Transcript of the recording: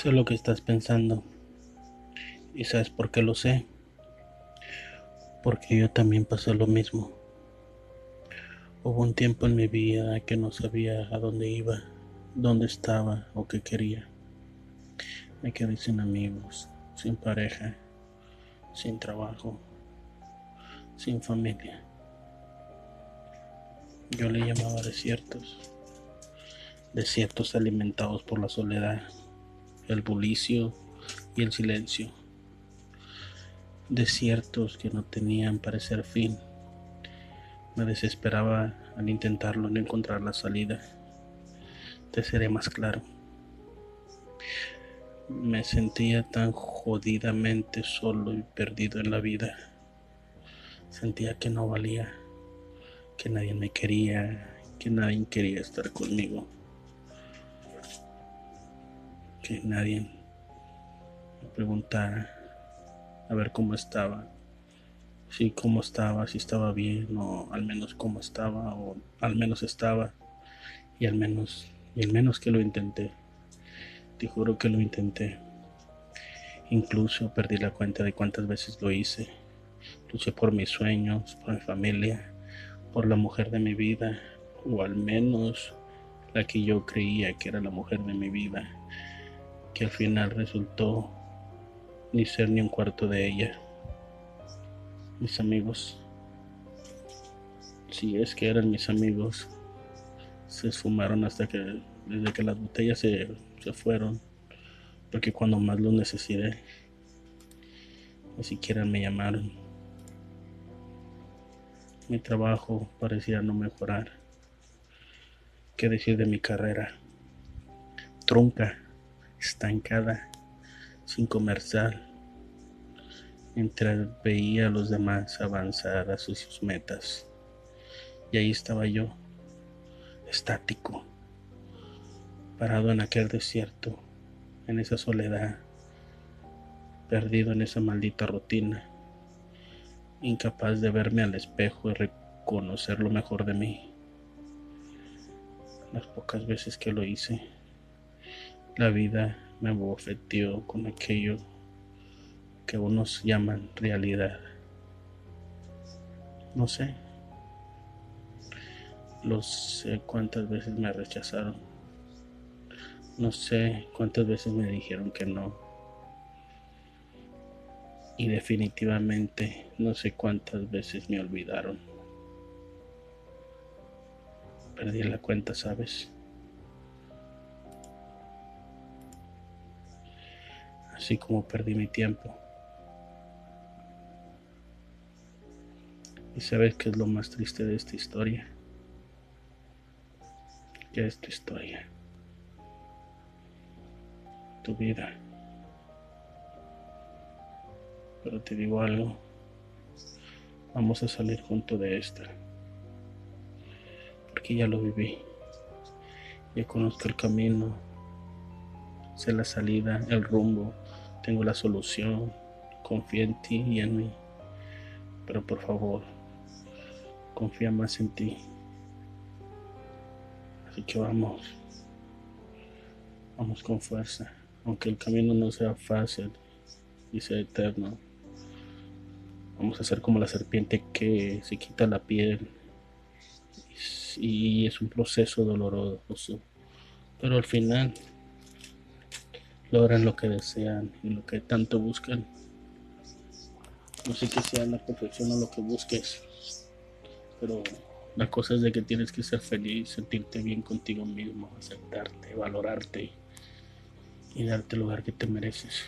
Sé lo que estás pensando. ¿Y sabes por qué lo sé? Porque yo también pasé lo mismo. Hubo un tiempo en mi vida que no sabía a dónde iba, dónde estaba o qué quería. Me quedé sin amigos, sin pareja, sin trabajo, sin familia. Yo le llamaba desiertos, desiertos alimentados por la soledad, el bulicio y el silencio, desiertos que no tenían parecer fin. Me desesperaba al intentarlo en encontrar la salida. Te seré más claro. Me sentía tan jodidamente solo y perdido en la vida. Sentía que no valía que nadie me quería, que nadie quería estar conmigo, nadie me preguntara a ver cómo estaba, si cómo estaba, si estaba bien o al menos cómo estaba o al menos estaba y al menos y al menos que lo intenté. Te juro que lo intenté. Incluso perdí la cuenta de cuántas veces lo hice. Luché por mis sueños, por mi familia, por la mujer de mi vida, o al menos la que yo creía que era la mujer de mi vida, que al final resultó ni ser ni un cuarto de ella. Mis amigos, si es que eran mis amigos, se esfumaron hasta que, desde que las botellas se, se fueron, porque cuando más los necesité, ni siquiera me llamaron. Mi trabajo parecía no mejorar. ¿Qué decir de mi carrera? Trunca, estancada, sin comercial. Mientras veía a los demás avanzar a sus metas. Y ahí estaba yo, estático, parado en aquel desierto, en esa soledad, perdido en esa maldita rutina incapaz de verme al espejo y reconocer lo mejor de mí. Las pocas veces que lo hice, la vida me bofeteó con aquello que unos llaman realidad. No sé, no sé cuántas veces me rechazaron, no sé cuántas veces me dijeron que no y definitivamente no sé cuántas veces me olvidaron. Perdí la cuenta, ¿sabes? Así como perdí mi tiempo. ¿Y sabes qué es lo más triste de esta historia? Ya es tu historia. Tu vida. Pero te digo algo, vamos a salir junto de esta. Porque ya lo viví. Ya conozco el camino, sé la salida, el rumbo, tengo la solución, confía en ti y en mí. Pero por favor, confía más en ti. Así que vamos, vamos con fuerza, aunque el camino no sea fácil y sea eterno. Vamos a hacer como la serpiente que se quita la piel. Y es un proceso doloroso. Pero al final logran lo que desean y lo que tanto buscan. No sé qué sea la perfección o lo que busques. Pero la cosa es de que tienes que ser feliz, sentirte bien contigo mismo, aceptarte, valorarte y darte el lugar que te mereces.